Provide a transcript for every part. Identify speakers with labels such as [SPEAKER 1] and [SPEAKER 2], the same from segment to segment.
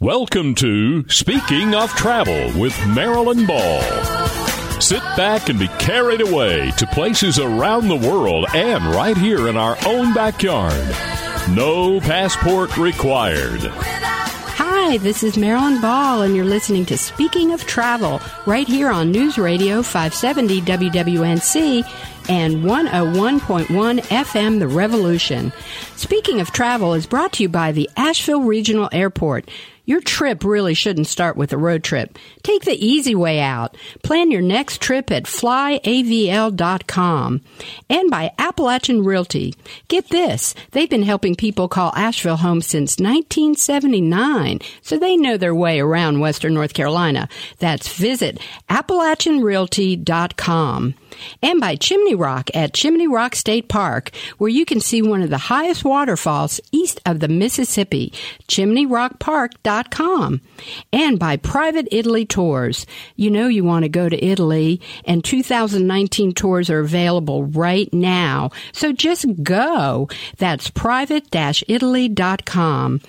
[SPEAKER 1] Welcome to Speaking of Travel with Marilyn Ball. Sit back and be carried away to places around the world and right here in our own backyard. No passport required.
[SPEAKER 2] Hi, this is Marilyn Ball, and you're listening to Speaking of Travel right here on News Radio 570 WWNC and 101.1 FM The Revolution. Speaking of Travel is brought to you by the Asheville Regional Airport. Your trip really shouldn't start with a road trip. Take the easy way out. Plan your next trip at flyavl.com and by Appalachian Realty. Get this, they've been helping people call Asheville home since 1979, so they know their way around Western North Carolina. That's visit appalachianrealty.com and by Chimney Rock at Chimney Rock State Park, where you can see one of the highest waterfalls east of the Mississippi, chimneyrockpark.com, and by Private Italy Tours. You know you want to go to Italy, and 2019 tours are available right now, so just go. That's private-italy.com.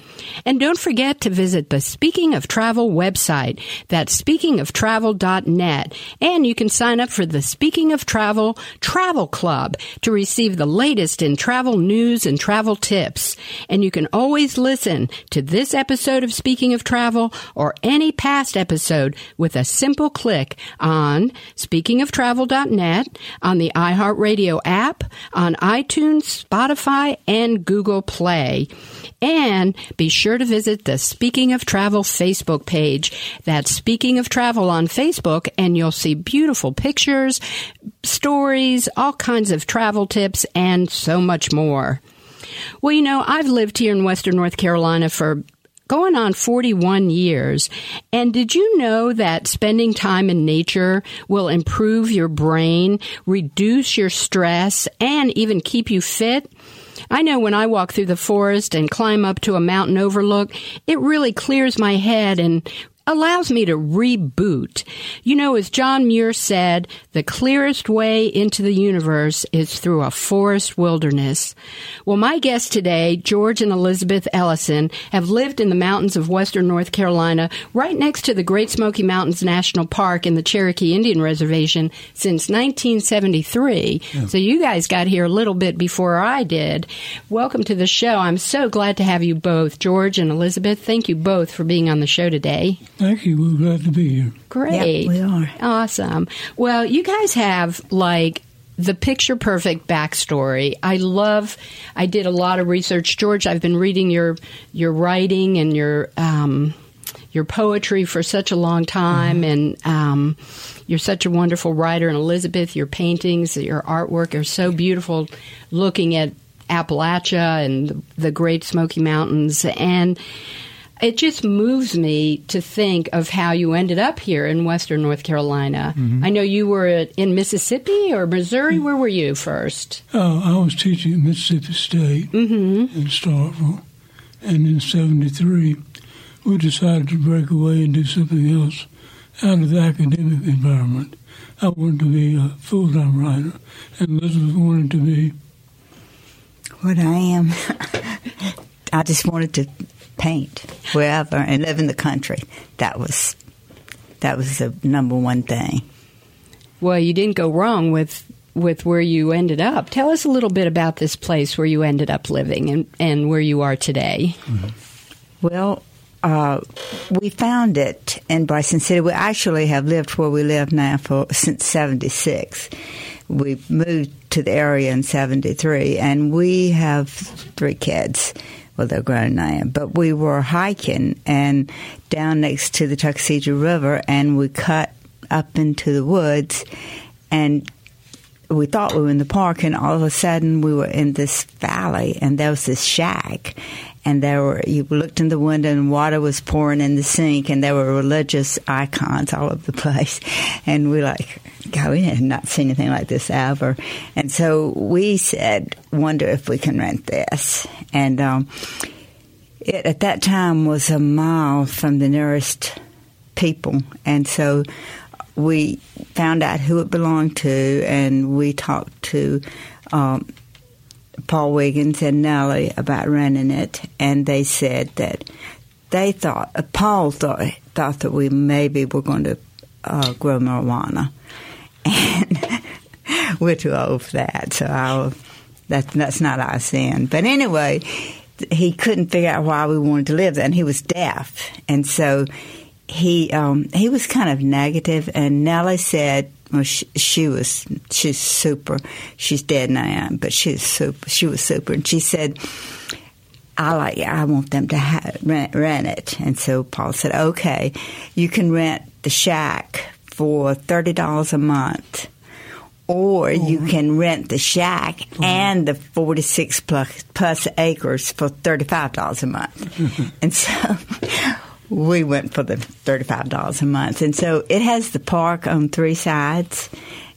[SPEAKER 2] And don't forget to visit the Speaking of Travel website. That's speakingoftravel.net, and you can sign up for the Speaking of Travel Travel Club to receive the latest in travel news and travel tips. And you can always listen to this episode of Speaking of Travel or any past episode with a simple click on speakingoftravel.net, on the iHeartRadio app, on iTunes, Spotify, and Google Play. And be sure to visit the Speaking of Travel Facebook page. That's Speaking of Travel on Facebook, and you'll see beautiful pictures, stories, all kinds of travel tips, and so much more. Well, you know, I've lived here in Western North Carolina for going on 41 years. And did you know that spending time in nature will improve your brain, reduce your stress, and even keep you fit? I know when I walk through the forest and climb up to a mountain overlook, it really clears my head and allows me to reboot. You know, as John Muir said, the clearest way into the universe is through a forest wilderness. Well, my guests today, George and Elizabeth Ellison, have lived in the mountains of western North Carolina, right next to the Great Smoky Mountains National Park in the Cherokee Indian Reservation since 1973. Yeah. So you guys got here a little bit before I did. Welcome to the show. I'm so glad to have you both, George and Elizabeth. Thank you both for being on the show today.
[SPEAKER 3] Thank you. We're glad to be here.
[SPEAKER 2] Great.
[SPEAKER 4] Yep, we are.
[SPEAKER 2] Awesome. Well, you guys have like the picture perfect backstory. I love. I did a lot of research, George. I've been reading your your writing and your um, your poetry for such a long time, mm-hmm. and um, you're such a wonderful writer. And Elizabeth, your paintings, your artwork are so beautiful. Looking at Appalachia and the Great Smoky Mountains, and it just moves me to think of how you ended up here in Western North Carolina. Mm-hmm. I know you were in Mississippi or Missouri. Where were you first?
[SPEAKER 3] Uh, I was teaching at Mississippi State mm-hmm. in Starkville, and in '73 we decided to break away and do something else out of the academic environment. I wanted to be a full-time writer, and Elizabeth wanted to be
[SPEAKER 4] what I am. I just wanted to paint wherever and live in the country. That was that was the number one thing.
[SPEAKER 2] Well, you didn't go wrong with with where you ended up. Tell us a little bit about this place where you ended up living and, and where you are today.
[SPEAKER 4] Mm-hmm. Well, uh, we found it in Bryson City. We actually have lived where we live now for since '76. We moved to the area in '73, and we have three kids well, they're grown now, but we were hiking and down next to the Tuckasegee River, and we cut up into the woods, and we thought we were in the park, and all of a sudden we were in this valley, and there was this shack, and there were you looked in the window and water was pouring in the sink and there were religious icons all over the place and we like God, we had not seen anything like this ever. And so we said, wonder if we can rent this. And um, it at that time was a mile from the nearest people. And so we found out who it belonged to and we talked to um, Paul Wiggins and Nellie about running it, and they said that they thought, uh, Paul thought, thought that we maybe were going to uh, grow marijuana. And we're too old for that, so I'll, that, that's not our sin. But anyway, he couldn't figure out why we wanted to live there, and he was deaf. And so he um, he was kind of negative, and Nellie said, well, she, she, was she's super. She's dead now, but she's super. She was super, and she said, "I like. I want them to have, rent rent it." And so Paul said, "Okay, you can rent the shack for thirty dollars a month." Or you can rent the shack and the 46 plus, plus acres for $35 a month. and so we went for the $35 a month. And so it has the park on three sides.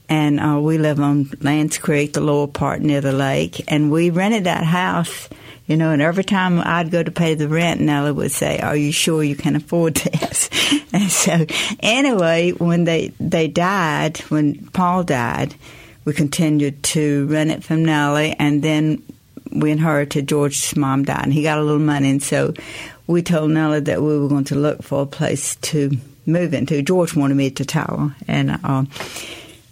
[SPEAKER 4] And uh, we live on Lands Creek, the lower part near the lake. And we rented that house, you know, and every time I'd go to pay the rent, Nellie would say, Are you sure you can afford this? and so, anyway, when they, they died, when Paul died, we continued to rent it from Nellie. And then we inherited George's mom died, and he got a little money. And so we told Nellie that we were going to look for a place to move into. George wanted me to tell and um,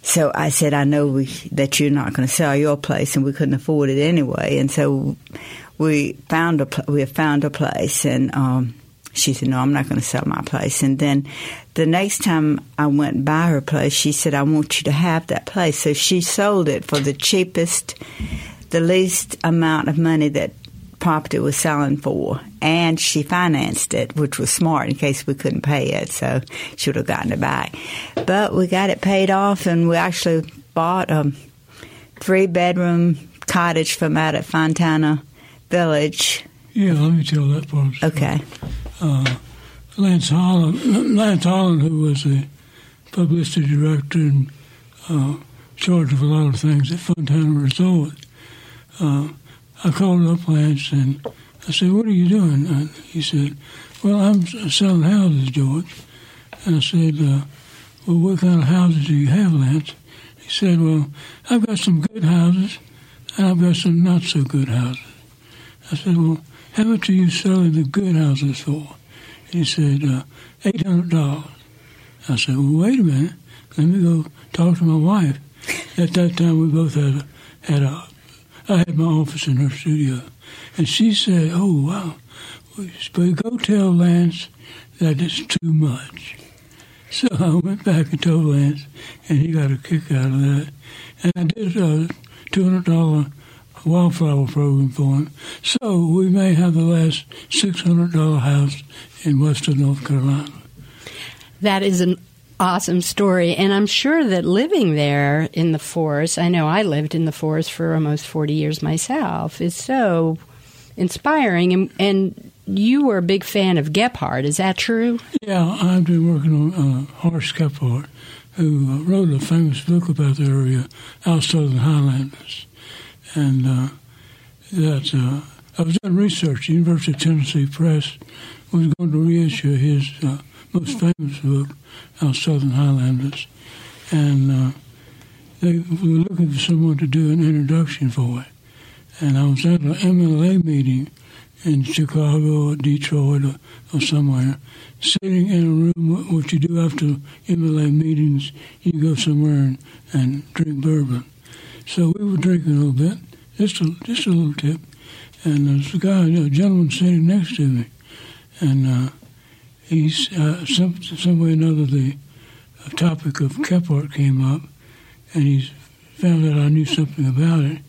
[SPEAKER 4] so I said, I know we, that you're not going to sell your place, and we couldn't afford it anyway. And so we found a we found a place, and um, she said, No, I'm not going to sell my place. And then the next time I went by her place, she said, I want you to have that place. So she sold it for the cheapest, the least amount of money that property was selling for, and she financed it, which was smart in case we couldn't pay it, so she would have gotten it back. But we got it paid off, and we actually bought a three bedroom cottage from out at Fontana Village.
[SPEAKER 3] Yeah, let me tell that part.
[SPEAKER 4] Okay.
[SPEAKER 3] Uh, Lance Holland, Lance Holland, who was the publicity director and uh, charge of a lot of things at Fontana Resort. Uh, I called up Lance and I said, "What are you doing?" And he said, "Well, I'm selling houses, George." And I said, uh, "Well, what kind of houses do you have, Lance?" He said, "Well, I've got some good houses, and I've got some not so good houses." I said, "Well, how much are you selling the good houses for?" He said, uh, eight hundred dollars. I said, "Well, wait a minute. Let me go talk to my wife." At that time, we both had a, had a I had my office in her studio, and she said, "Oh wow, but go tell Lance that it's too much." So I went back and told Lance, and he got a kick out of that. And I did a two hundred dollar wildflower program for him. So we may have the last six hundred dollar house in Western North Carolina.
[SPEAKER 2] That is an awesome story. And I'm sure that living there in the forest, I know I lived in the forest for almost 40 years myself, is so inspiring. And, and you were a big fan of Kephart, is that true?
[SPEAKER 3] Yeah, I've been working on uh, Horace Kephart, who uh, wrote a famous book about the area, Our Southern Highlanders. And uh, that uh, I was doing research. The University of Tennessee Press was going to reissue his uh, most famous book, Our Southern Highlanders, and uh, they were looking for someone to do an introduction for it. And I was at an MLA meeting in Chicago or Detroit or, or somewhere, sitting in a room. What you do after MLA meetings, you go somewhere and, and drink bourbon. So we were drinking a little bit, just a, just a little tip. And there's a guy, a gentleman sitting next to me. And uh, he's uh, some some way or another the topic of Kephart came up, and he found out I knew something about it,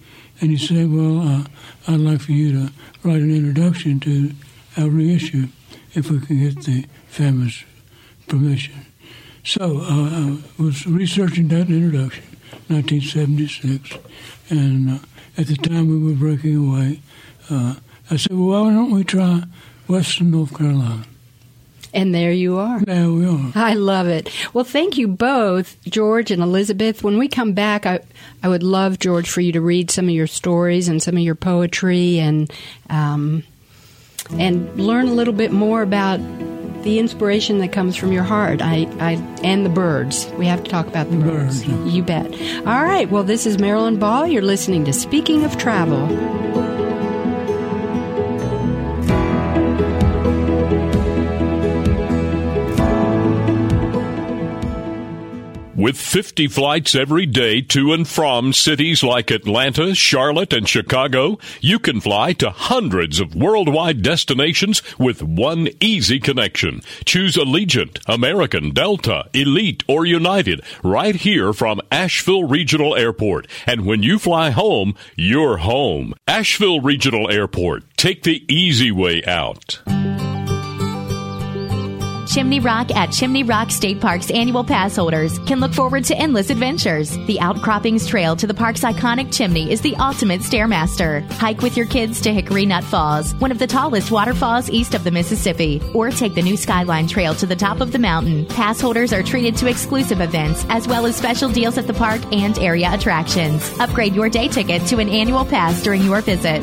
[SPEAKER 3] and he said, "Well, uh, I'd like for you to write an introduction to our reissue, if we can get the family's permission." So uh, I was researching that introduction, 1976, and uh, at the time we were breaking away, uh, I said, "Well, why don't we try Western North Carolina?"
[SPEAKER 2] And there you are.
[SPEAKER 3] There we are.
[SPEAKER 2] I love it. Well, thank you both, George and Elizabeth. When we come back, I, I would love, George, for you to read some of your stories and some of your poetry and, um, and learn a little bit more about the inspiration that comes from your heart. I, I and the birds. We have to talk about the birds. birds. You bet. All right. Well, this is Marilyn Ball. You're listening to Speaking of Travel.
[SPEAKER 1] With 50 flights every day to and from cities like Atlanta, Charlotte, and Chicago, you can fly to hundreds of worldwide destinations with one easy connection. Choose Allegiant, American, Delta, Elite, or United right here from Asheville Regional Airport. And when you fly home, you're home. Asheville Regional Airport. Take the easy way out.
[SPEAKER 5] Chimney Rock at Chimney Rock State Park's annual pass holders can look forward to endless adventures. The Outcroppings Trail to the park's iconic chimney is the ultimate stairmaster. Hike with your kids to Hickory Nut Falls, one of the tallest waterfalls east of the Mississippi, or take the new Skyline Trail to the top of the mountain. Pass holders are treated to exclusive events as well as special deals at the park and area attractions. Upgrade your day ticket to an annual pass during your visit.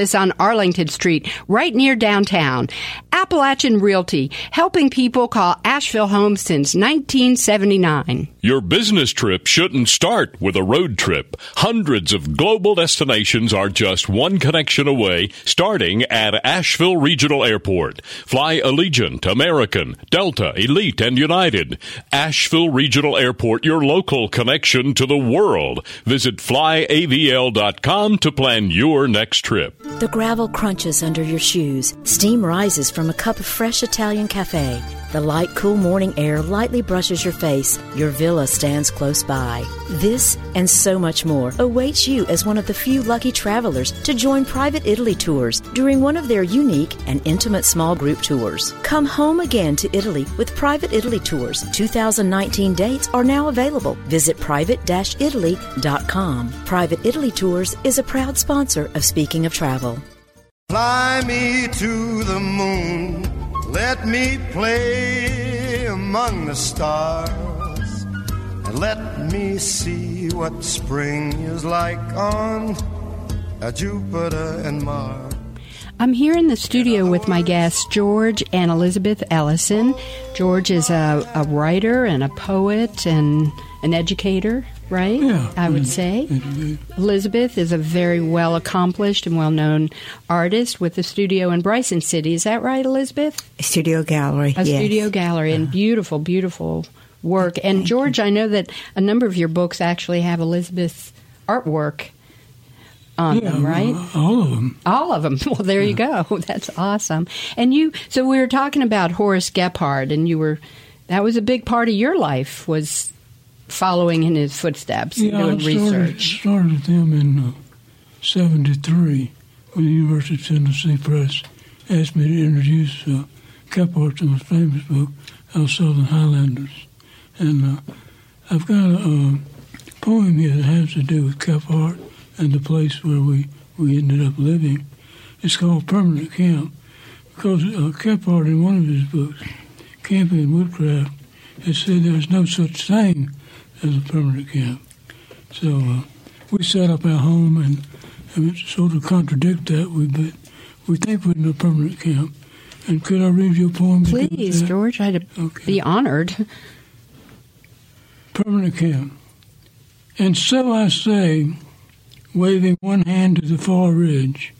[SPEAKER 2] office on Arlington Street, right near downtown. Appalachian Realty, helping people call Asheville home since 1979.
[SPEAKER 1] Your business trip shouldn't start with a road trip. Hundreds of global destinations are just one connection away, starting at Asheville Regional Airport. Fly Allegiant, American, Delta, Elite, and United. Asheville Regional Airport, your local connection to the world. Visit flyavl.com to plan your next trip.
[SPEAKER 6] The gravel crunches under your shoes. Steam rises from a cup of fresh Italian cafe. The light, cool morning air lightly brushes your face. Your villa stands close by. This and so much more awaits you as one of the few lucky travelers to join Private Italy Tours during one of their unique and intimate small group tours. Come home again to Italy with Private Italy Tours. 2019 dates are now available. Visit private-italy.com. Private Italy Tours is a proud sponsor of Speaking of Travel.
[SPEAKER 7] Fly me to the moon. Let me play among the stars. And let me see what spring is like on Jupiter and Mars.
[SPEAKER 2] I'm here in the studio with my guests, George and Elizabeth Ellison. George is a, a writer and a poet and an educator, right?
[SPEAKER 3] Yeah,
[SPEAKER 2] I would
[SPEAKER 3] yeah,
[SPEAKER 2] say.
[SPEAKER 3] educator.
[SPEAKER 2] Elizabeth is a very well accomplished and well known artist with a studio in Bryson City. Is that right, Elizabeth?
[SPEAKER 4] Studio gallery.
[SPEAKER 2] A
[SPEAKER 4] yes.
[SPEAKER 2] studio gallery and uh-huh. beautiful, beautiful work. And George, I know that a number of your books actually have Elizabeth's artwork on
[SPEAKER 3] Yeah,
[SPEAKER 2] them, right?
[SPEAKER 3] All of them.
[SPEAKER 2] All of them. Well, there you go. That's awesome. And you, so we were talking about Horace Kephart, and you were, that was a big part of your life was following in his footsteps,
[SPEAKER 3] Yeah, I started,
[SPEAKER 2] research.
[SPEAKER 3] started them in uh, 73 when the University of Tennessee Press asked me to introduce uh, Kephart's most famous book, Our Southern Highlanders. And uh, I've got a, uh poem here that has to do with Kephart and the place where we, we ended up living. It's called Permanent Camp because uh, Kephart, in one of his books, Camping and Woodcraft, has said there's no such thing as a permanent camp. So uh, we set up our home and, and sort of contradict that. We but we think we're in a permanent camp. And could I read you a poem? to do with
[SPEAKER 2] Please. George, I'd
[SPEAKER 3] Okay.
[SPEAKER 2] be honored.
[SPEAKER 3] Permanent camp. And so I say, waving one hand to the far ridge,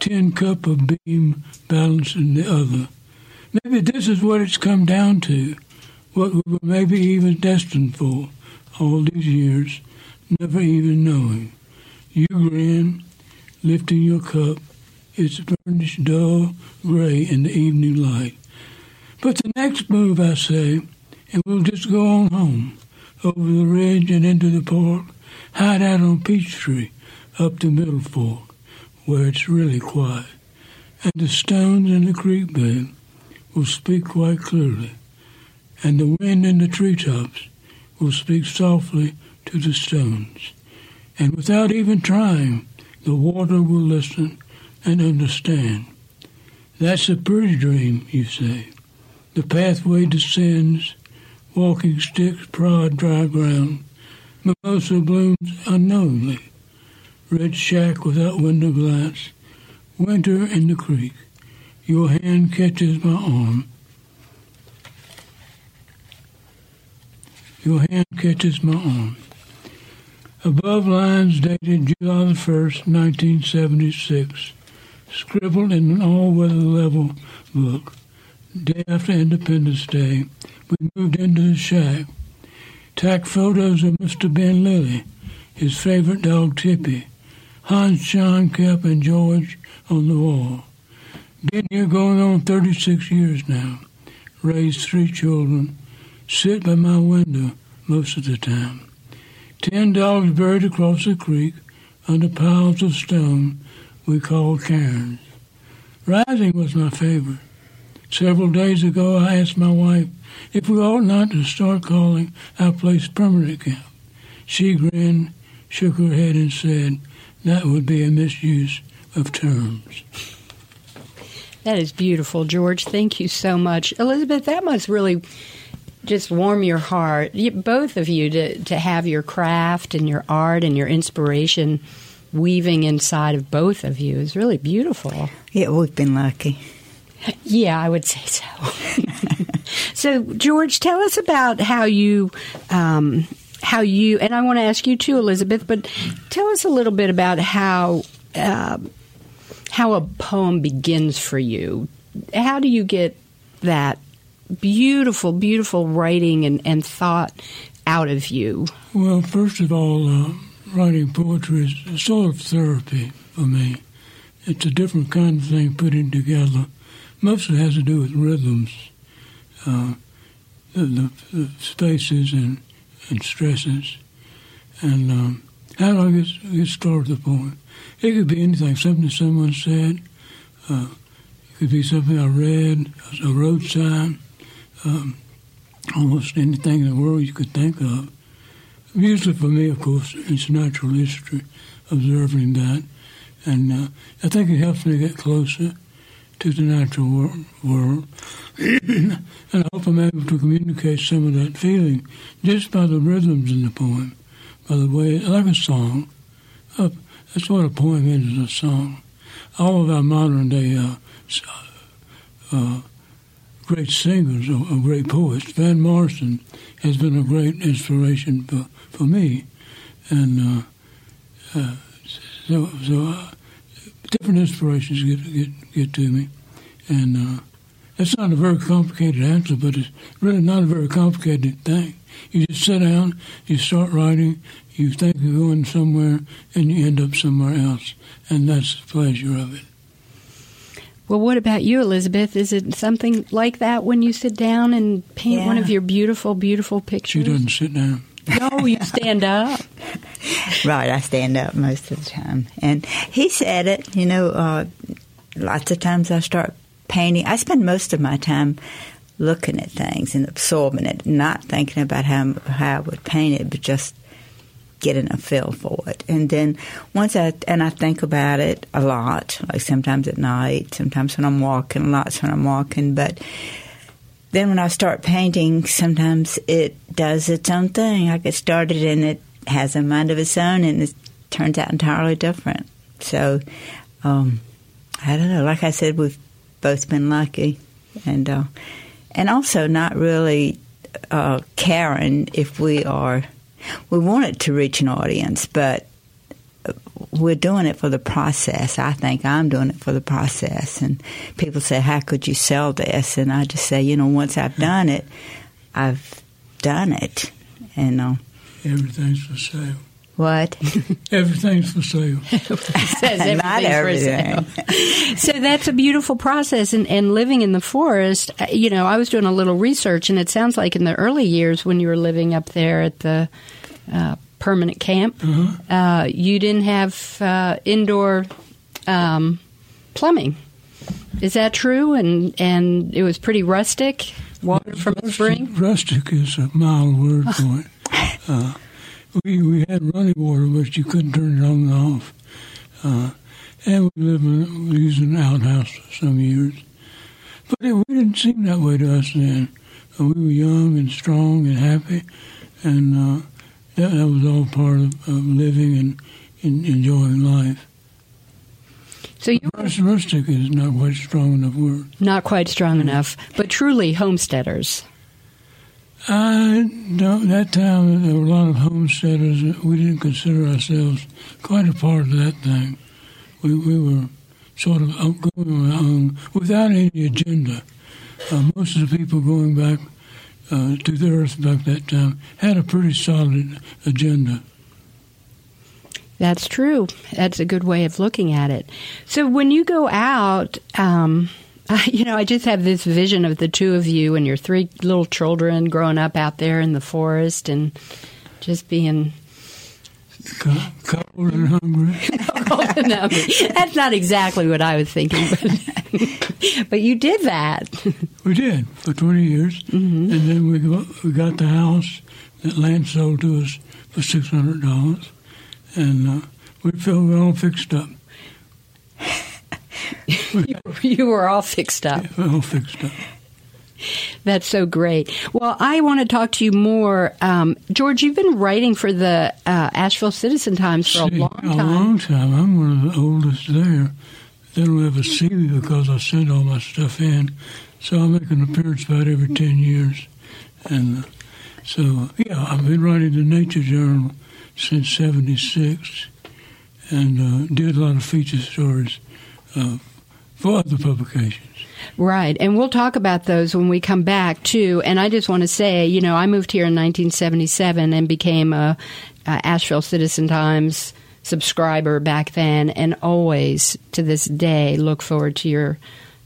[SPEAKER 3] tin cup of beam balancing the other. Maybe this is what it's come down to, what we were maybe even destined for all these years, never even knowing. You grin, lifting your cup, it's burnished dull gray in the evening light. But the next move, I say, and we'll just go on home, over the ridge and into the park, hide out on Peachtree, up to Middle Fork, where it's really quiet. And the stones in the creek bed will speak quite clearly, and the wind in the treetops will speak softly to the stones. And without even trying, the water will listen and understand. That's a pretty dream, you say. The pathway descends, walking sticks prod dry ground. Mimosa blooms unknowingly. Red shack without window glass. Winter in the creek. Your hand catches my arm. Your hand catches my arm. Above lines dated July the 1st, 1976, scribbled in an all-weather level book. Day after Independence Day, we moved into the shack. Tack photos of Mr. Ben Lilly, his favorite dog Tippy, Hans, John, Cap, and George on the wall. Been here going on 36 years now. Raised three children. Sit by my window most of the time. Ten dogs buried across the creek under piles of stone we called cairns. Rising was my favorite. Several days ago, I asked my wife if we ought not to start calling our place permanent camp. She grinned, shook her head, and said that would be a misuse of terms.
[SPEAKER 2] That is beautiful, George. Thank you so much. Elizabeth, that must really just warm your heart, you, both of you, to, to have your craft and your art and your inspiration weaving inside of both of you is really beautiful.
[SPEAKER 4] Yeah, we've been lucky.
[SPEAKER 2] Yeah, I would say so. so, George, tell us about how you. Um, how you and I want to ask you too, Elizabeth, but tell us a little bit about how uh, how a poem begins for you. How do you get that beautiful, beautiful writing and, and thought out of you?
[SPEAKER 3] Well, first of all, uh, writing poetry is sort of therapy for me. It's a different kind of thing putting together. Most of it has to do with rhythms, uh, the, the, the, spaces and, and stresses. And um, how do I get, get started the poem? It could be anything, something someone said. Uh, it could be something I read, a road sign, um, almost anything in the world you could think of. Usually for me, of course, it's natural history, observing that. And uh, I think it helps me get closer to the natural wor- world. and I hope I'm able to communicate some of that feeling just by the rhythms in the poem, by the way, like a song. Uh, that's what a poem is, is a song. All of our modern day uh, uh, great singers or, or, great poets, Van Morrison has been a great inspiration for, for me. And uh, uh, so, so uh, different inspirations get, get, get to me. And uh, that's not a very complicated answer, but it's really not a very complicated thing. You just sit down, you start writing, you think you're going somewhere, and you end up somewhere else. And that's the pleasure of it.
[SPEAKER 2] Well, what about you, Elizabeth? Is it something like that when you sit down and paint
[SPEAKER 4] Yeah.
[SPEAKER 2] one of your beautiful, beautiful pictures?
[SPEAKER 3] She
[SPEAKER 2] pictures?
[SPEAKER 3] doesn't sit down.
[SPEAKER 2] No, you stand up.
[SPEAKER 4] Right, I stand up most of the time. And he said it, you know, uh, lots of times I start painting. I spend most of my time looking at things and absorbing it, not thinking about how, how I would paint it, but just getting a feel for it. And then once I, and I think about it a lot, like sometimes at night, sometimes when I'm walking, lots when I'm walking, but then when I start painting, sometimes it does its own thing. I get started and it has a mind of its own and it turns out entirely different. So, um, I don't know. Like I said, we've both been lucky, and uh, and also not really uh, caring if we are. We want it to reach an audience, but we're doing it for the process. I think I'm doing it for the process. And people say, "How could you sell this?" And I just say, you know, once I've done it, I've done it. And uh,
[SPEAKER 3] Everything's for sale.
[SPEAKER 4] what?
[SPEAKER 3] Everything's for sale.
[SPEAKER 2] Says
[SPEAKER 4] Not
[SPEAKER 2] everything's for
[SPEAKER 4] everything.
[SPEAKER 2] sale. so that's a beautiful process. And, and living in the forest, uh, you know, I was doing a little research, and it sounds like in the early years when you were living up there at the uh, permanent camp, uh, you didn't have uh, indoor um, plumbing. Is that true? And and it was pretty rustic, water from a spring.
[SPEAKER 3] Rustic is a mild word for it. Uh, we we had running water, but you couldn't turn it on and off. Uh, and we lived in, we used an outhouse for some years. But it, we didn't seem that way to us then. We were young and strong and happy, and uh, that, that was all part of, of living and, and enjoying life.
[SPEAKER 2] So you
[SPEAKER 3] Rus- rustic is not quite strong enough word.
[SPEAKER 2] not quite strong enough, but truly homesteaders.
[SPEAKER 3] I don't, that time there were a lot of homesteaders. We didn't consider ourselves quite a part of that thing. We, we were sort of going own without any agenda. Uh, most of the people going back uh, to the earth back that time had a pretty solid agenda.
[SPEAKER 2] That's true. That's a good way of looking at it. So when you go out, um, you know, I just have this vision of the two of you and your three little children growing up out there in the forest and just being
[SPEAKER 3] Co- Cold and hungry.
[SPEAKER 2] that's not exactly what I was thinking, but, but you did that.
[SPEAKER 3] We did for 20 years, and then we got, we got the house that land sold to us for six hundred dollars, and uh, we felt we all fixed up.
[SPEAKER 2] you were all fixed up.
[SPEAKER 3] We all fixed up.
[SPEAKER 2] That's so great. Well, I want to talk to you more. Um, George, you've been writing for the uh, Asheville Citizen Times for a long
[SPEAKER 3] A
[SPEAKER 2] time.
[SPEAKER 3] long time. I'm one of the oldest there. They don't ever see me because I send all my stuff in, so I make an appearance about every ten years, and uh, so yeah, I've been writing the Nature Journal since '76, and uh, did a lot of feature stories uh, for other publications.
[SPEAKER 2] Right. And we'll talk about those when we come back, too. And I just want to say, you know, I moved here in 1977 and became a, a Asheville Citizen Times subscriber back then and always to this day look forward to your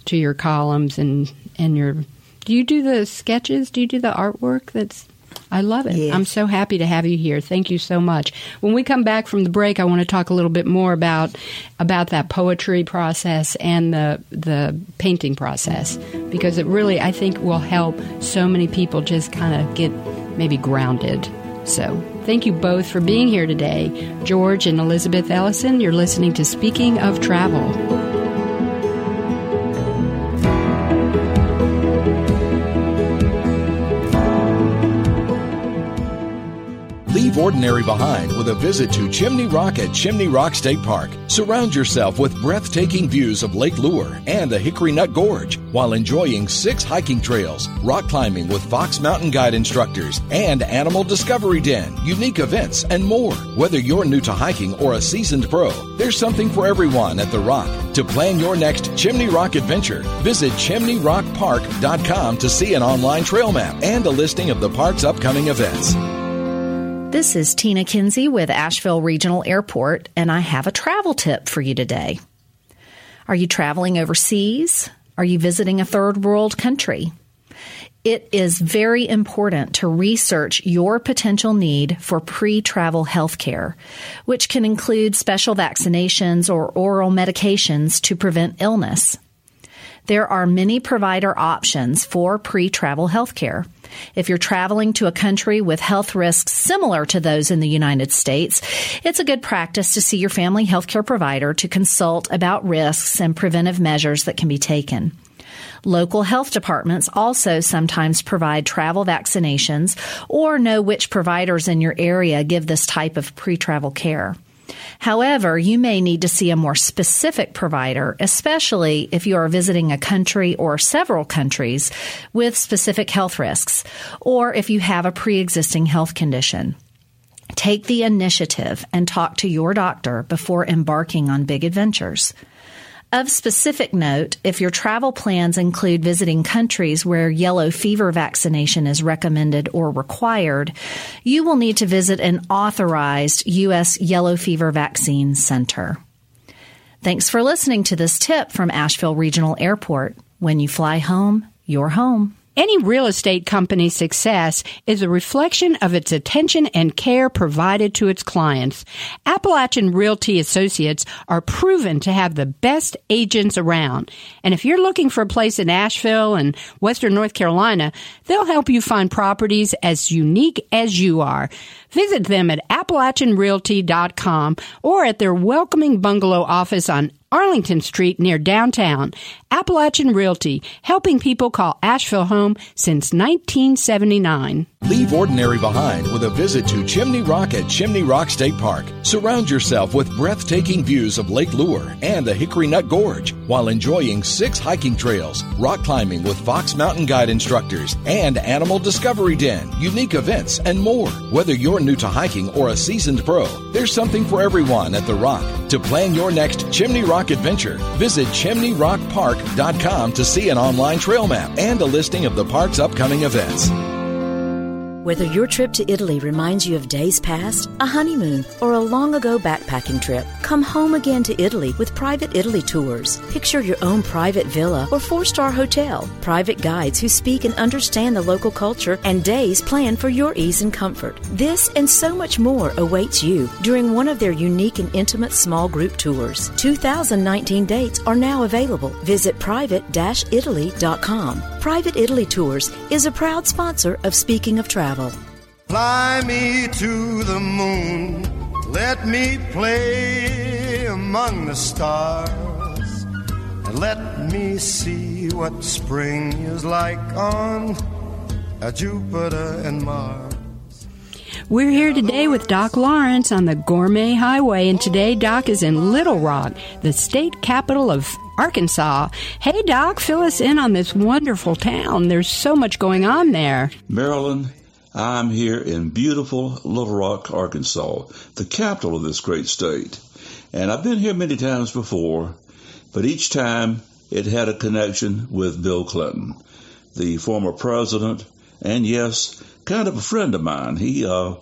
[SPEAKER 2] to your columns and and your do you do the sketches do you do the artwork that's I love it.
[SPEAKER 4] Yes.
[SPEAKER 2] I'm so happy to have you here. Thank you so much. When we come back from the break, I want to talk a little bit more about about that poetry process and the the painting process because it really I think will help so many people just kind of get maybe grounded. So, thank you both for being here today. George and Elizabeth Ellison, you're listening to Speaking of Travel.
[SPEAKER 8] Ordinary behind with a visit to Chimney Rock at Chimney Rock State Park. Surround yourself with breathtaking views of Lake Lure and the Hickory Nut Gorge while enjoying six hiking trails, rock climbing with Fox Mountain Guide instructors, and Animal Discovery Den, unique events, and more. Whether you're new to hiking or a seasoned pro, there's something for everyone at The Rock. To plan your next Chimney Rock adventure, visit chimneyrockpark.com to see an online trail map and a listing of the park's upcoming events.
[SPEAKER 9] This is Tina Kinsey with Asheville Regional Airport, and I have a travel tip for you today. Are you traveling overseas? Are you visiting a third world country? It is very important to research your potential need for pre travel health care, which can include special vaccinations or oral medications to prevent illness. There are many provider options for pre travel health care. If you're traveling to a country with health risks similar to those in the United States, it's a good practice to see your family healthcare provider to consult about risks and preventive measures that can be taken. Local health departments also sometimes provide travel vaccinations or know which providers in your area give this type of pre travel care. However, you may need to see a more specific provider, especially if you are visiting a country or several countries with specific health risks, or if you have a pre existing health condition. Take the initiative and talk to your doctor before embarking on big adventures. Of specific note, if your travel plans include visiting countries where yellow fever vaccination is recommended or required, you will need to visit an authorized U.S. yellow fever vaccine center. Thanks for listening to this tip from Asheville Regional Airport. When you fly home, you're home.
[SPEAKER 2] Any real estate company's success is a reflection of its attention and care provided to its clients. Appalachian Realty Associates are proven to have the best agents around. And if you're looking for a place in Asheville and Western North Carolina, they'll help you find properties as unique as you are. Visit them at AppalachianRealty.com or at their welcoming bungalow office on Arlington Street near downtown. Appalachian Realty, helping people call Asheville home since 1979.
[SPEAKER 8] Leave ordinary behind with a visit to Chimney Rock at Chimney Rock State Park. Surround yourself with breathtaking views of Lake Lure and the Hickory Nut Gorge while enjoying six hiking trails, rock climbing with Fox Mountain Guide instructors, and Animal Discovery Den, unique events, and more. Whether you're new to hiking or a seasoned pro, there's something for everyone at The Rock. To plan your next Chimney Rock adventure, visit chimneyrockpark.com to see an online trail map and a listing of the park's upcoming events.
[SPEAKER 6] Whether your trip to Italy reminds you of days past, a honeymoon, or a long ago backpacking trip, come home again to Italy with Private Italy Tours. Picture your own private villa or four star hotel, private guides who speak and understand the local culture, and days planned for your ease and comfort. This and so much more awaits you during one of their unique and intimate small group tours. 2019 dates are now available. Visit private italy.com. Private Italy Tours is a proud sponsor of Speaking of Travel.
[SPEAKER 7] Fly me to the moon. Let me play among the stars. And let me see what spring is like on Jupiter and Mars.
[SPEAKER 2] We're here today with Doc Lawrence on the Gourmet Highway, and today Doc is in Little Rock, the state capital of Arkansas. Hey, Doc, fill us in on this wonderful town. There's so much going on there.
[SPEAKER 10] Marilyn, I'm here in beautiful Little Rock, Arkansas, the capital of this great state. And I've been here many times before, but each time it had a connection with Bill Clinton, the former president, and yes, kind of a friend of mine. He uh,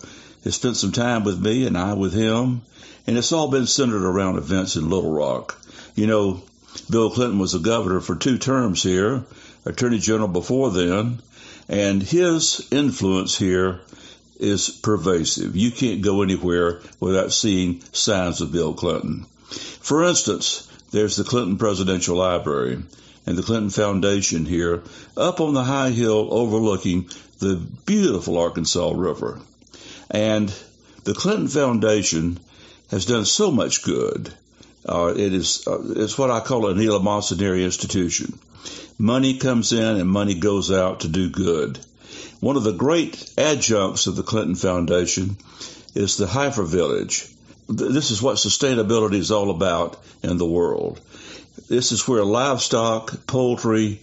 [SPEAKER 10] has spent some time with me and I with him, and it's all been centered around events in Little Rock. You know, Bill Clinton was the governor for two terms here, attorney general before then, and his influence here is pervasive. You can't go anywhere without seeing signs of Bill Clinton. For instance, there's the Clinton Presidential Library and the Clinton Foundation here up on the high hill overlooking the beautiful Arkansas River. And the Clinton Foundation has done so much good. Uh, it is uh, it's what I call an eleemosynary institution. Money comes in and money goes out to do good. One of the great adjuncts of the Clinton Foundation is the Heifer Village. This is what sustainability is all about in the world. This is where livestock, poultry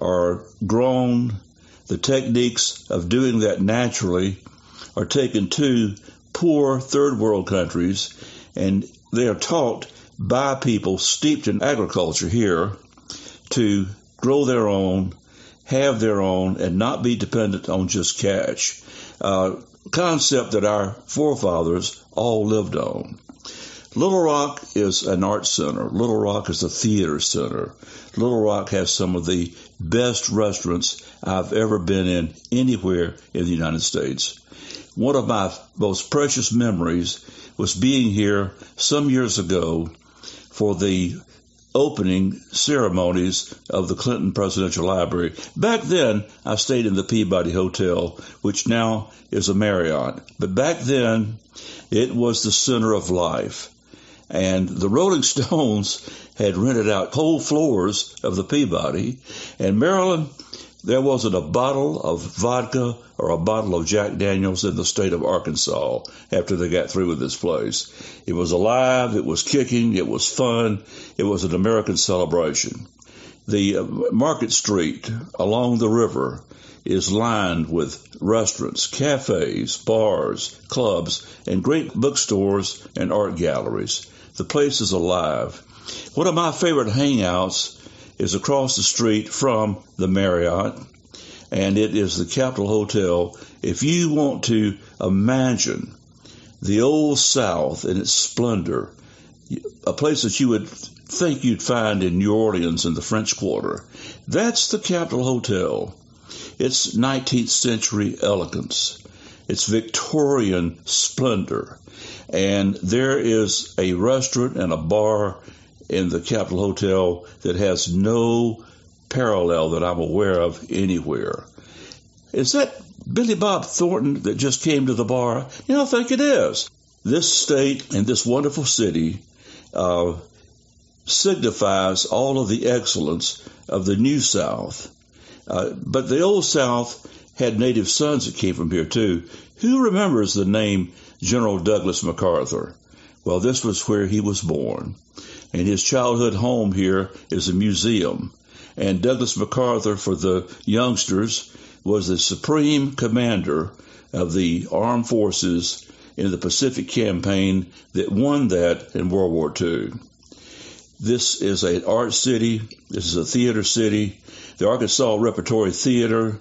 [SPEAKER 10] are grown. The techniques of doing that naturally are taken to poor third world countries and they are taught by people steeped in agriculture here to grow their own, have their own, and not be dependent on just cash. Uh, concept that our forefathers all lived on. Little Rock is an art center. Little Rock is a theater center. Little Rock has some of the best restaurants I've ever been in anywhere in the United States. One of my most precious memories was being here some years ago for the opening ceremonies of the Clinton Presidential Library. Back then, I stayed in the Peabody Hotel, which now is a Marriott. But back then, it was the center of life. And the Rolling Stones had rented out whole floors of the Peabody. And Marilyn, there wasn't a bottle of vodka or a bottle of Jack Daniels in the state of Arkansas after they got through with this place. It was alive, it was kicking, it was fun, it was an American celebration. The uh, Market Street along the river is lined with restaurants, cafes, bars, clubs, and great bookstores and art galleries. The place is alive. One of my favorite hangouts is across the street from the Marriott, and it is the Capitol Hotel. If you want to imagine the old South in its splendor, a place that you would think you'd find in New Orleans in the French Quarter, that's the Capitol Hotel. It's 19th century elegance. It's Victorian splendor. And there is a restaurant and a bar in the Capitol Hotel that has no parallel that I'm aware of anywhere. Is that Billy Bob Thornton that just came to the bar? You know, I think it is. This state and this wonderful city uh, signifies all of the excellence of the New South. Uh, but the Old South had native sons that came from here too. Who remembers the name General Douglas MacArthur? Well, this was where he was born. And his childhood home here is a museum. And Douglas MacArthur, for the youngsters, was the supreme commander of the armed forces in the Pacific campaign that won that in World War II. This is an art city. This is a theater city. The Arkansas Repertory Theater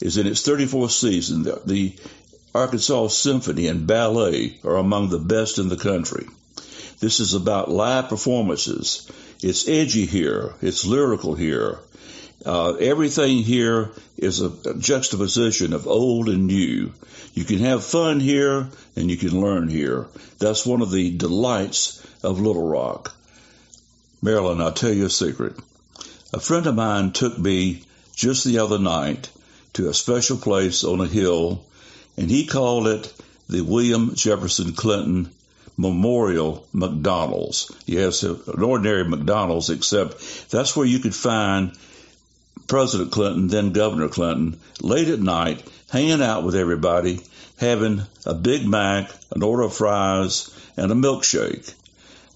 [SPEAKER 10] is in its 34th season. The, the Arkansas Symphony and Ballet are among the best in the country. This is about live performances. It's edgy here. It's lyrical here. Uh, everything here is a, juxtaposition of old and new. You can have fun here and you can learn here. That's one of the delights of Little Rock. Marilyn, I'll tell you a secret. A friend of mine took me just the other night to a special place on a hill, and he called it the William Jefferson Clinton Memorial McDonald's. Yes, uh, an ordinary McDonald's, except that's where you could find President Clinton, then Governor Clinton, late at night, hanging out with everybody, having a Big Mac, an order of fries, and a milkshake.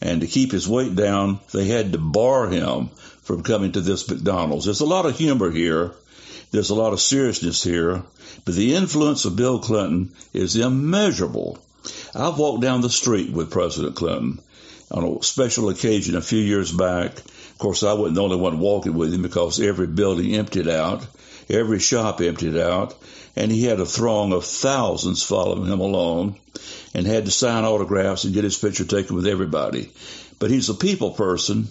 [SPEAKER 10] And to keep his weight down, they had to bar him from coming to this McDonald's. There's a lot of humor here. There's a lot of seriousness here. But the influence of Bill Clinton is immeasurable. I've walked down the street with President Clinton on a special occasion a few years back. Of course, I wasn't the only one walking with him because every building emptied out, every shop emptied out, and he had a throng of thousands following him along and had to sign autographs and get his picture taken with everybody. But he's a people person,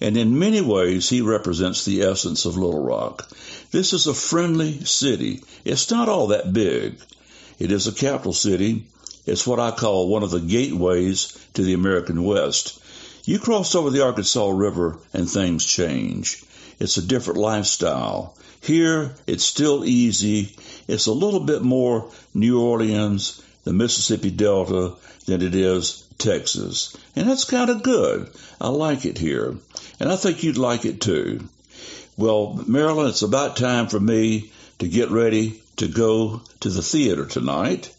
[SPEAKER 10] and in many ways he represents the essence of Little Rock. This is a friendly city. It's not all that big. It is a capital city. It's what I call one of the gateways to the American West. You cross over the Arkansas River and things change. It's a different lifestyle. Here, it's still easy. It's a little bit more New Orleans, the Mississippi Delta, than it is Texas. And that's kind of good. I like it here. And I think you'd like it too. Well, Marilyn, it's about time for me to get ready to go to the theater tonight.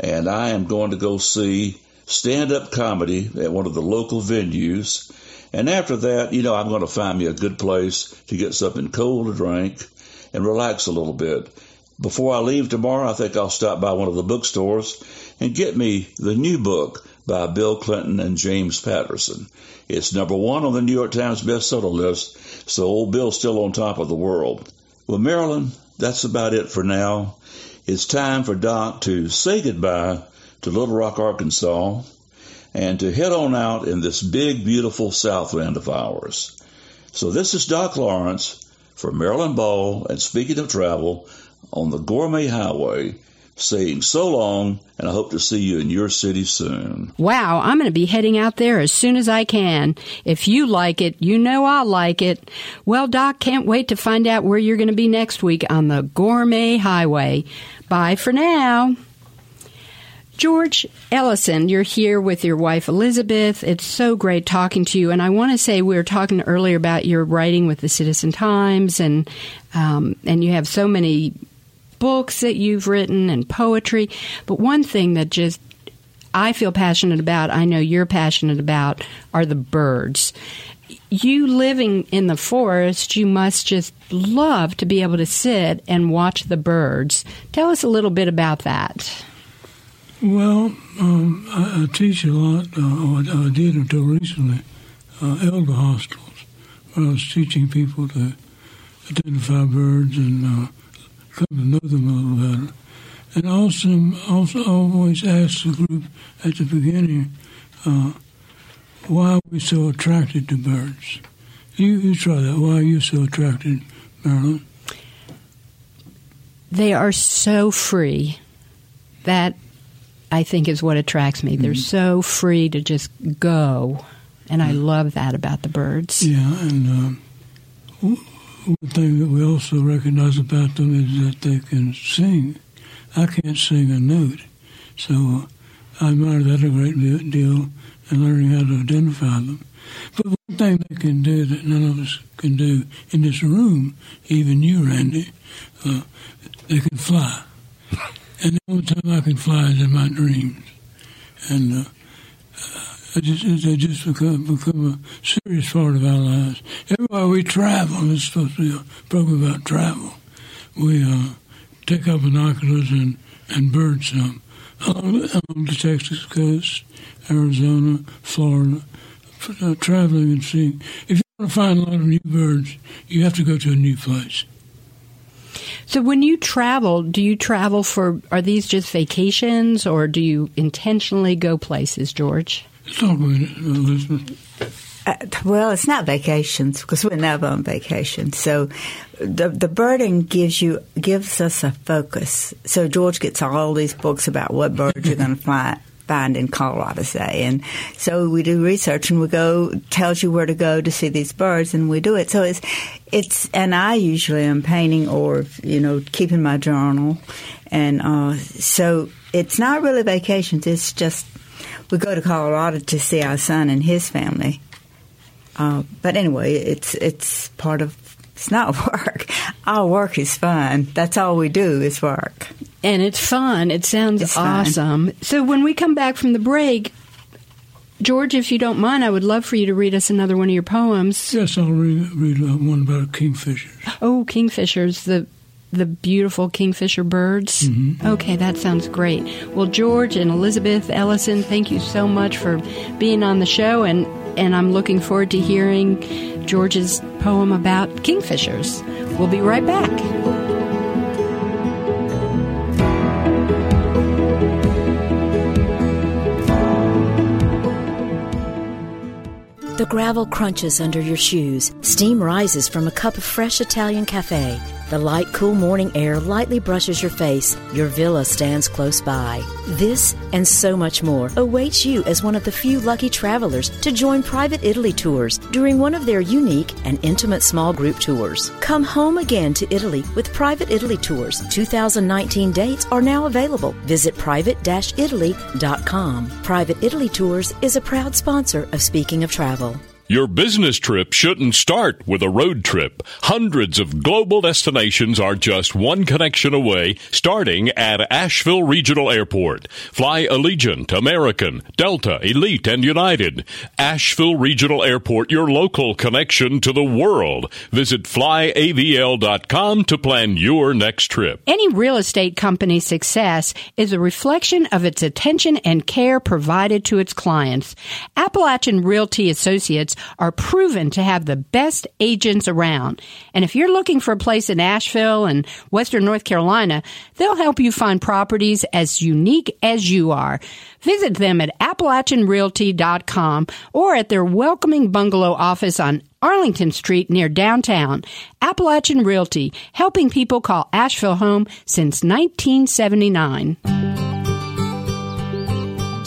[SPEAKER 10] And I am going to go see stand up comedy at one of the local venues. And after that, you know, I'm going to find me a good place to get something cold to drink and relax a little bit. Before I leave tomorrow, I think I'll stop by one of the bookstores and get me the new book by Bill Clinton and James Patterson. It's number one on the New York Times bestseller list, so old Bill's still on top of the world. Well, Marilyn, that's about it for now. It's time for Doc to say goodbye to Little Rock, Arkansas, and to head on out in this big, beautiful Southland of ours. So this is Doc Lawrence for Marilyn Ball and Speaking of Travel on the Gourmet Highway saying so long, and I hope to see you in your city soon.
[SPEAKER 2] Wow, I'm going to be heading out there as soon as I can. If you like it, you know I'll like it. Well, Doc, can't wait to find out where you're going to be next week on the Gourmet Highway. Bye for now. George Ellison, you're here with your wife Elizabeth. It's so great talking to you. And I want to say we were talking earlier about your writing with the Citizen Times, and um, and you have so many books that you've written and poetry. But one thing that just I feel passionate about, I know you're passionate about, are the birds. You living in the forest, you must just love to be able to sit and watch the birds. Tell us a little bit about that.
[SPEAKER 3] Well, um, I, I, teach a lot, uh, I, I, did until recently, uh, elder hostels, where I was teaching people to identify birds and uh, come to know them a little better. And also, also always ask the group at the beginning, uh, why are we so attracted to birds? You, you try that. Why are you so attracted, Marilyn?
[SPEAKER 2] They are so free. That, I think, is what attracts me. Mm-hmm. They're so free to just go. And I love that about the birds.
[SPEAKER 3] Yeah, and uh, one thing that we also recognize about them is that they can sing. I can't sing a note, so I admire that a great deal. and learning how to identify them. But one thing they can do that none of us can do in this room, even you, Randy, uh, they can fly. And the only time I can fly is in my dreams. And uh, uh, just, they just become, become a serious part of our lives. Everywhere we travel, it's supposed to be a program about travel. We uh, take our binoculars and, and bird some along, along the Texas coast, Arizona, Florida, uh, traveling and seeing. If you want to find a lot of new birds, you have to go to a new place.
[SPEAKER 2] So when you travel, do you travel for, are these just vacations or do you intentionally go places, George?
[SPEAKER 3] Talk about it, Elizabeth.
[SPEAKER 4] Uh, well, it's not vacations because we're never on vacation. So the the birding gives you gives us a focus. So George gets all these books about what birds you're going to find find in Colorado, say, and so we do research and we go tells you where to go to see these birds, and we do it. So it's it's and I usually am painting or you know keeping my journal, and uh, so it's not really vacations. It's just we go to Colorado to see our son and his family. Uh, but anyway, it's it's part of it's not work. Our work is fun. That's all we do is work.
[SPEAKER 2] And it's fun. It sounds
[SPEAKER 4] It's fun.
[SPEAKER 2] awesome. So when we come back from the break, George, if you don't mind, I would love for you to read us another one of your poems.
[SPEAKER 3] Yes, I'll read, read uh, one about kingfishers.
[SPEAKER 2] Oh, kingfishers, the the beautiful kingfisher birds. Mm-hmm. Okay, that sounds great. Well, George and Elizabeth Ellison, thank you so much for being on the show, and and I'm looking forward to hearing George's poem about kingfishers. We'll be right back.
[SPEAKER 6] The gravel crunches under your shoes. Steam rises from a cup of fresh Italian cafe. The light, cool morning air lightly brushes your face. Your villa stands close by. This and so much more awaits you as one of the few lucky travelers to join Private Italy Tours during one of their unique and intimate small group tours. Come home again to Italy with Private Italy Tours. 2019 dates are now available. Visit private-italy.com. Private Italy Tours is a proud sponsor of Speaking of Travel.
[SPEAKER 1] Your business trip shouldn't start with a road trip. Hundreds of global destinations are just one connection away, starting at Asheville Regional Airport. Fly Allegiant, American, Delta, Elite, and United. Asheville Regional Airport, your local connection to the world. Visit flyavl.com to plan your next trip.
[SPEAKER 2] Any real estate company's success is a reflection of its attention and care provided to its clients. Appalachian Realty Associates are proven to have the best agents around. And if you're looking for a place in Asheville and Western North Carolina, they'll help you find properties as unique as you are. Visit them at AppalachianRealty.com or at their welcoming bungalow office on Arlington Street near downtown. Appalachian Realty, helping people call Asheville home since 1979.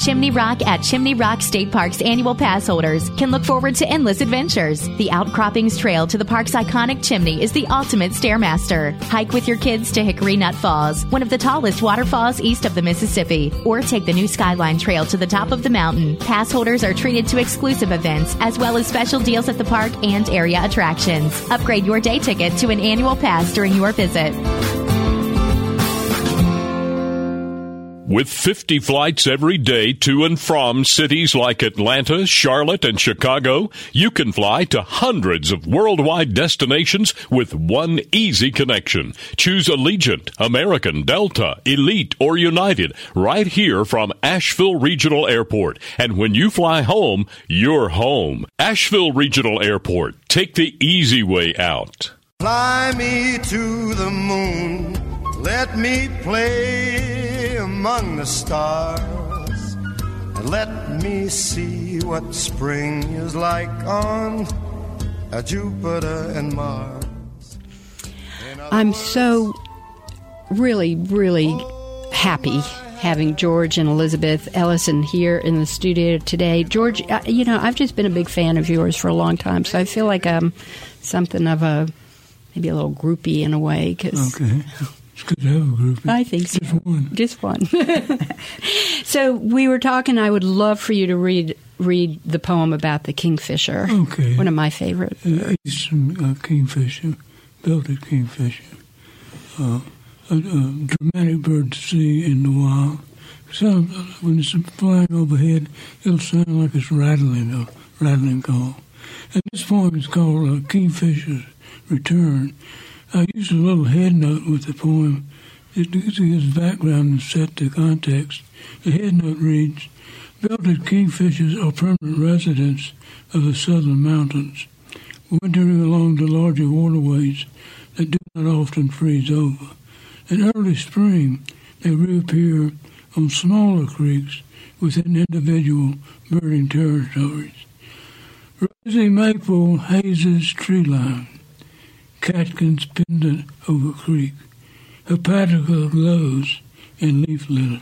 [SPEAKER 5] Chimney Rock at Chimney Rock State Park's annual pass holders can look forward to endless adventures. The Outcroppings Trail to the park's iconic chimney is the ultimate stairmaster. Hike with your kids to Hickory Nut Falls, one of the tallest waterfalls east of the Mississippi, or take the new Skyline Trail to the top of the mountain. Pass holders are treated to exclusive events as well as special deals at the park and area attractions. Upgrade your day ticket to an annual pass during your visit.
[SPEAKER 1] With 50 flights every day to and from cities like Atlanta, Charlotte, and Chicago, you can fly to hundreds of worldwide destinations with one easy connection. Choose Allegiant, American, Delta, Elite, or United right here from Asheville Regional Airport. And when you fly home, you're home. Asheville Regional Airport. Take the easy way out.
[SPEAKER 7] Fly me to the moon. Let me play among the stars. And let me see what spring is like on Jupiter and Mars.
[SPEAKER 2] I'm so really, really happy having George and Elizabeth Ellison here in the studio today. George, uh, you know, I've just been a big fan of yours for a long time, so I feel like I'm something of a maybe a little groupie in a way because
[SPEAKER 3] Okay. It's good to have a group.
[SPEAKER 2] I think so.
[SPEAKER 3] Just one.
[SPEAKER 2] Just one. so we were talking. I would love for you to read read the poem about the kingfisher.
[SPEAKER 3] Okay.
[SPEAKER 2] One of my favorite.
[SPEAKER 3] Uh, eastern uh, kingfisher, belted kingfisher. Uh, a, a dramatic bird to see in the wild. Sounds, when it's flying overhead, it'll sound like it's rattling, a rattling call. And this poem is called uh, Kingfisher's Return. I used a little head note with the poem it gives background and set the context. The head note reads, Belted kingfishers are permanent residents of the southern mountains, wintering along the larger waterways that do not often freeze over. In early spring, they reappear on smaller creeks within individual birding territories. Rosy maple hazes tree line, catkins pendant over creek, hepatica glows in leaf litter.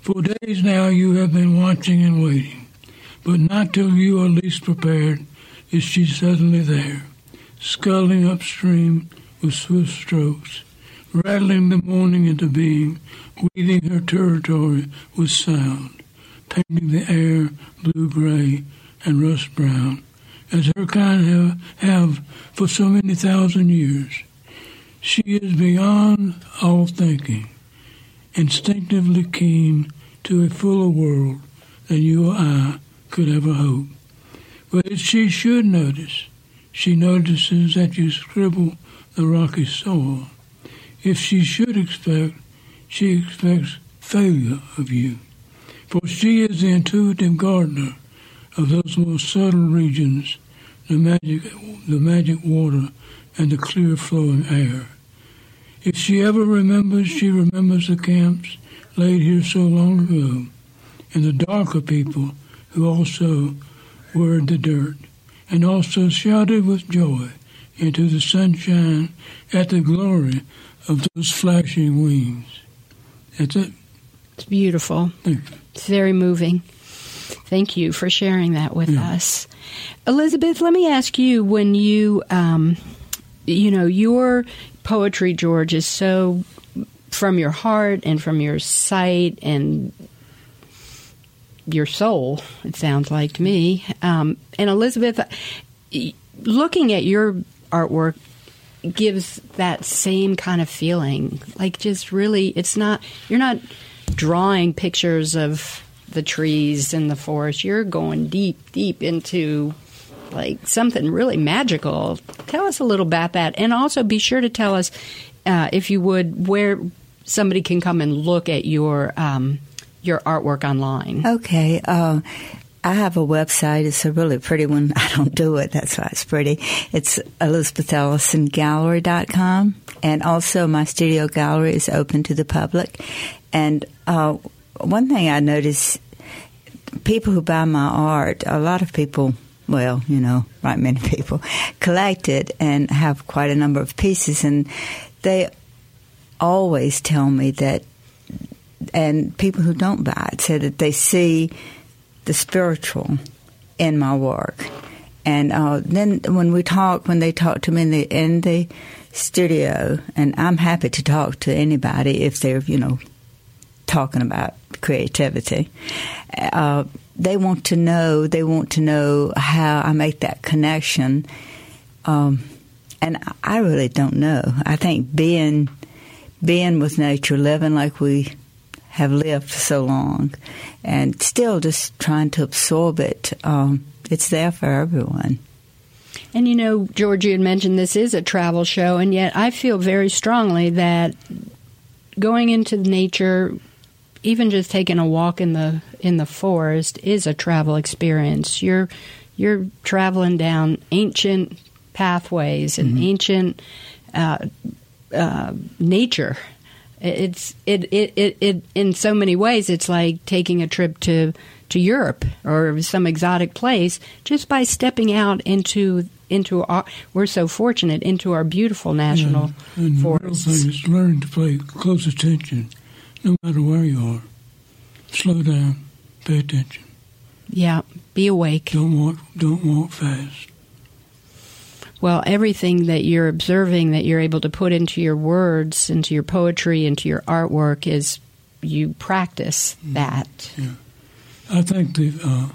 [SPEAKER 3] For days now you have been watching and waiting, but not till you are least prepared is she suddenly there, sculling upstream with swift strokes, rattling the morning into being, weaving her territory with sound, painting the air blue-gray and rust-brown, as her kind have, have for so many thousand years. She is beyond all thinking, instinctively keen to a fuller world than you or I could ever hope. But she should notice, she notices that you scribble the rocky soil. If she should expect, she expects failure of you. For she is the intuitive gardener of those most subtle regions, the magic, the magic water and the clear flowing air. If she ever remembers, she remembers the camps laid here so long ago, and the darker people who also were in the dirt, and also shouted with joy into the sunshine at the glory of those flashing wings. That's it.
[SPEAKER 2] It's beautiful. It's very moving. Thank you for sharing that with
[SPEAKER 3] Yeah.
[SPEAKER 2] us. Elizabeth, let me ask you when you, um, you know, your poetry, George, is so from your heart and from your sight and your soul, it sounds like to me. Um, and Elizabeth, looking at your artwork gives that same kind of feeling. Like just really, it's not, you're not drawing pictures of the trees and the forest. You're going deep, deep into like something really magical. Tell us a little about that. And also be sure to tell us, uh, if you would, where somebody can come and look at your, um, your artwork online.
[SPEAKER 4] Okay. Uh, I have a website. It's a really pretty one. I don't do it. That's why it's pretty. It's ElizabethEllisonGallery.com. And also my studio gallery is open to the public. And uh, one thing I notice, people who buy my art, a lot of people, well, you know, right many people, collect it and have quite a number of pieces. And they always tell me that and people who don't buy it say that they see the spiritual in my work. And uh, then when we talk, when they talk to me in the, in the studio, and I'm happy to talk to anybody if they're, you know, talking about creativity. Uh, they want to know. They want to know how I make that connection. Um, and I really don't know. I think being being with nature, living like we have lived so long, and still just trying to absorb it. Um, it's there for everyone.
[SPEAKER 2] And you know, George, you had mentioned this is a travel show, and yet I feel very strongly that going into nature, even just taking a walk in the in the forest, is a travel experience. You're you're traveling down ancient pathways and ancient uh, uh, nature. It's it, it, it, it in so many ways it's like taking a trip to to Europe or some exotic place just by stepping out into into our we're so fortunate into our beautiful national
[SPEAKER 3] Yeah, and the real thing is learn to pay close attention, no matter where you are. Slow down, pay attention.
[SPEAKER 2] Yeah, be awake.
[SPEAKER 3] Don't walk. Don't walk fast.
[SPEAKER 2] Well, everything that you're observing that you're able to put into your words, into your poetry, into your artwork is you practice that. Yeah.
[SPEAKER 3] I think the uh,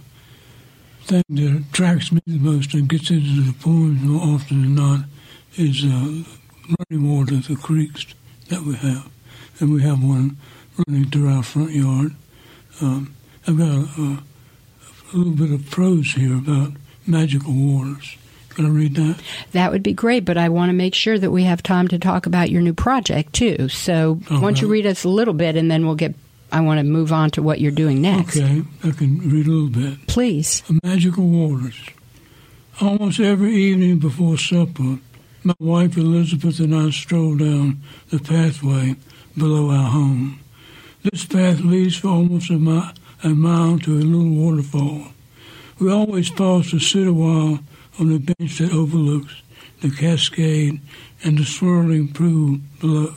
[SPEAKER 3] thing that attracts me the most and gets into the poems more often than not is uh, running water, the creeks that we have. And we have one running through our front yard. Um, I've got a, a, a little bit of prose here about magical waters. Can I read that?
[SPEAKER 2] That would be great, but I want to make sure that we have time to talk about your new project too. So,
[SPEAKER 3] All
[SPEAKER 2] why don't you read us a little bit, and then we'll get. I want to move on to what you're doing next.
[SPEAKER 3] Okay, I can read a little bit.
[SPEAKER 2] Please.
[SPEAKER 3] Magical waters. Almost every evening before supper, my wife Elizabeth and I stroll down the pathway below our home. This path leads for almost a mile, a mile to a little waterfall. We always pause to sit a while on the bench that overlooks the cascade and the swirling pool below.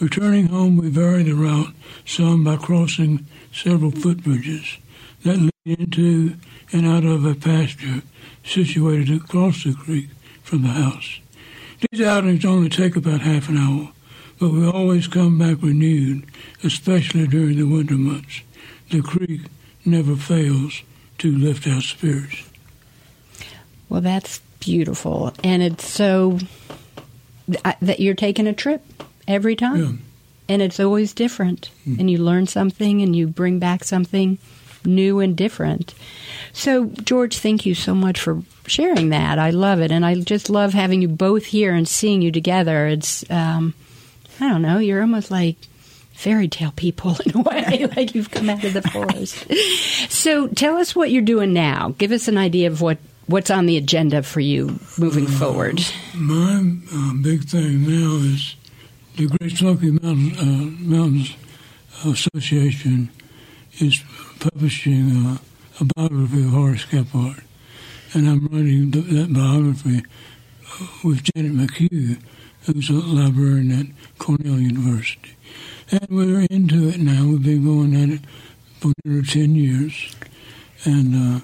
[SPEAKER 3] Returning home, we vary the route some by crossing several footbridges that lead into and out of a pasture situated across the creek from the house. These outings only take about half an hour, but we always come back renewed, especially during the winter months. The creek never fails to lift our spirits.
[SPEAKER 2] Well, that's beautiful, and it's so I- that you're taking a trip every time,
[SPEAKER 3] Yeah.
[SPEAKER 2] and it's always different, and you learn something, and you bring back something new and different. So, George, thank you so much for sharing that. I love it, and I just love having you both here and seeing you together. It's, um, I don't know, you're almost like fairy tale people in a way, like you've come out of the forest. So, tell us what you're doing now. Give us an idea of what what's on the agenda for you moving forward.
[SPEAKER 3] My uh, big thing now is the Great Smoky Mountain, uh, Mountains Association is publishing uh, a biography of Horace Kephart, and I'm writing that biography uh, with Janet McCue, who's a librarian at Cornell University. And we're into it now. We've been going at it for nearly 10 years, and uh,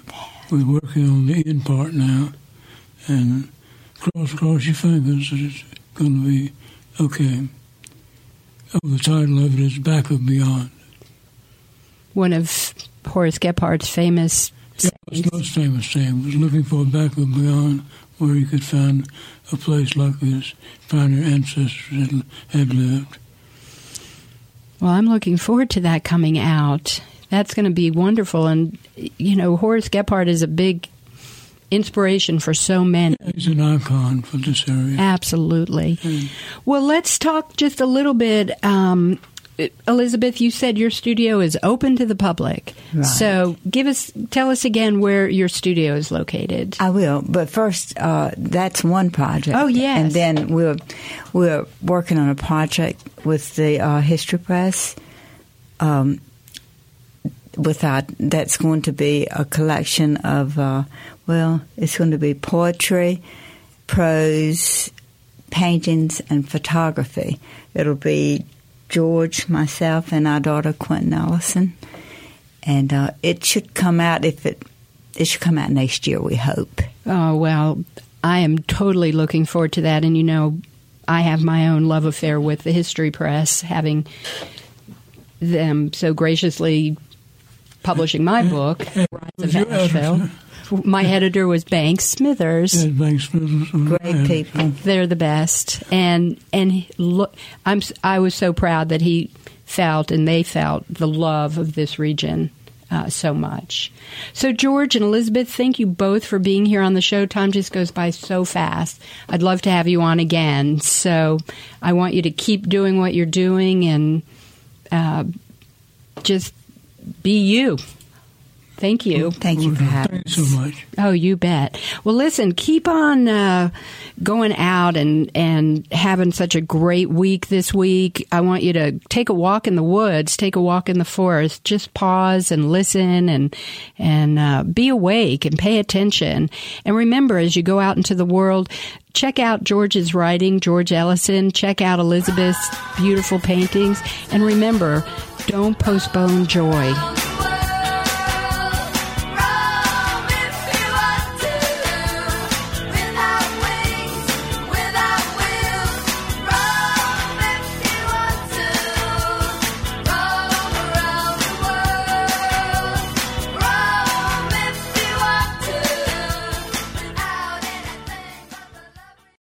[SPEAKER 3] we're working on the end part now, and cross cross your fingers that it's going to be okay. Oh, the title of it is Back of Beyond.
[SPEAKER 2] One of Horace Kephart's famous
[SPEAKER 3] Yeah, most famous saying was looking for a Back of Beyond where you could find a place like this, find your ancestors had, had lived.
[SPEAKER 2] Well, I'm looking forward to that coming out. That's going to be wonderful. And, you know, Horace Kephart is a big inspiration for so many.
[SPEAKER 3] He's an icon for this area.
[SPEAKER 2] Absolutely. Well, let's talk just a little bit. Um, Elizabeth, you said your studio is open to the public.
[SPEAKER 4] Right.
[SPEAKER 2] So give us, tell us again where your studio is located.
[SPEAKER 4] I will, but first, uh, that's one project.
[SPEAKER 2] Oh, yes.
[SPEAKER 4] and then we're we're working on a project with the uh, History Press. Um, without that's going to be a collection of uh, well, it's going to be poetry, prose, paintings, and photography. It'll be George, myself, and our daughter Quentin Ellison, and uh, it should come out if it it should come out next year. We hope.
[SPEAKER 2] Oh, well, I am totally looking forward to that. And, you know, I have my own love affair with the History Press, having them so graciously publishing my book, Rise of
[SPEAKER 3] Your
[SPEAKER 2] Asheville. My editor was Banks Smithers.
[SPEAKER 3] Ed Banks Smithers
[SPEAKER 4] Great
[SPEAKER 3] right.
[SPEAKER 4] people.
[SPEAKER 2] They're the best, and and look, I'm s- I was so proud that he felt and they felt the love of this region uh, so much. So George and Elizabeth, thank you both for being here on the show. Time just goes by so fast. I'd love to have you on again. So I want you to keep doing what you're doing and uh, just be you. Thank you.
[SPEAKER 4] Thank you for having
[SPEAKER 3] Thanks so much.
[SPEAKER 2] Oh, you bet. Well, listen, keep on uh, going out and, and having such a great week this week. I want you to take a walk in the woods, take a walk in the forest. Just pause and listen and and uh, be awake and pay attention. And remember, as you go out into the world, check out George's writing, George Ellison. Check out Elizabeth's beautiful paintings, and remember, don't postpone joy.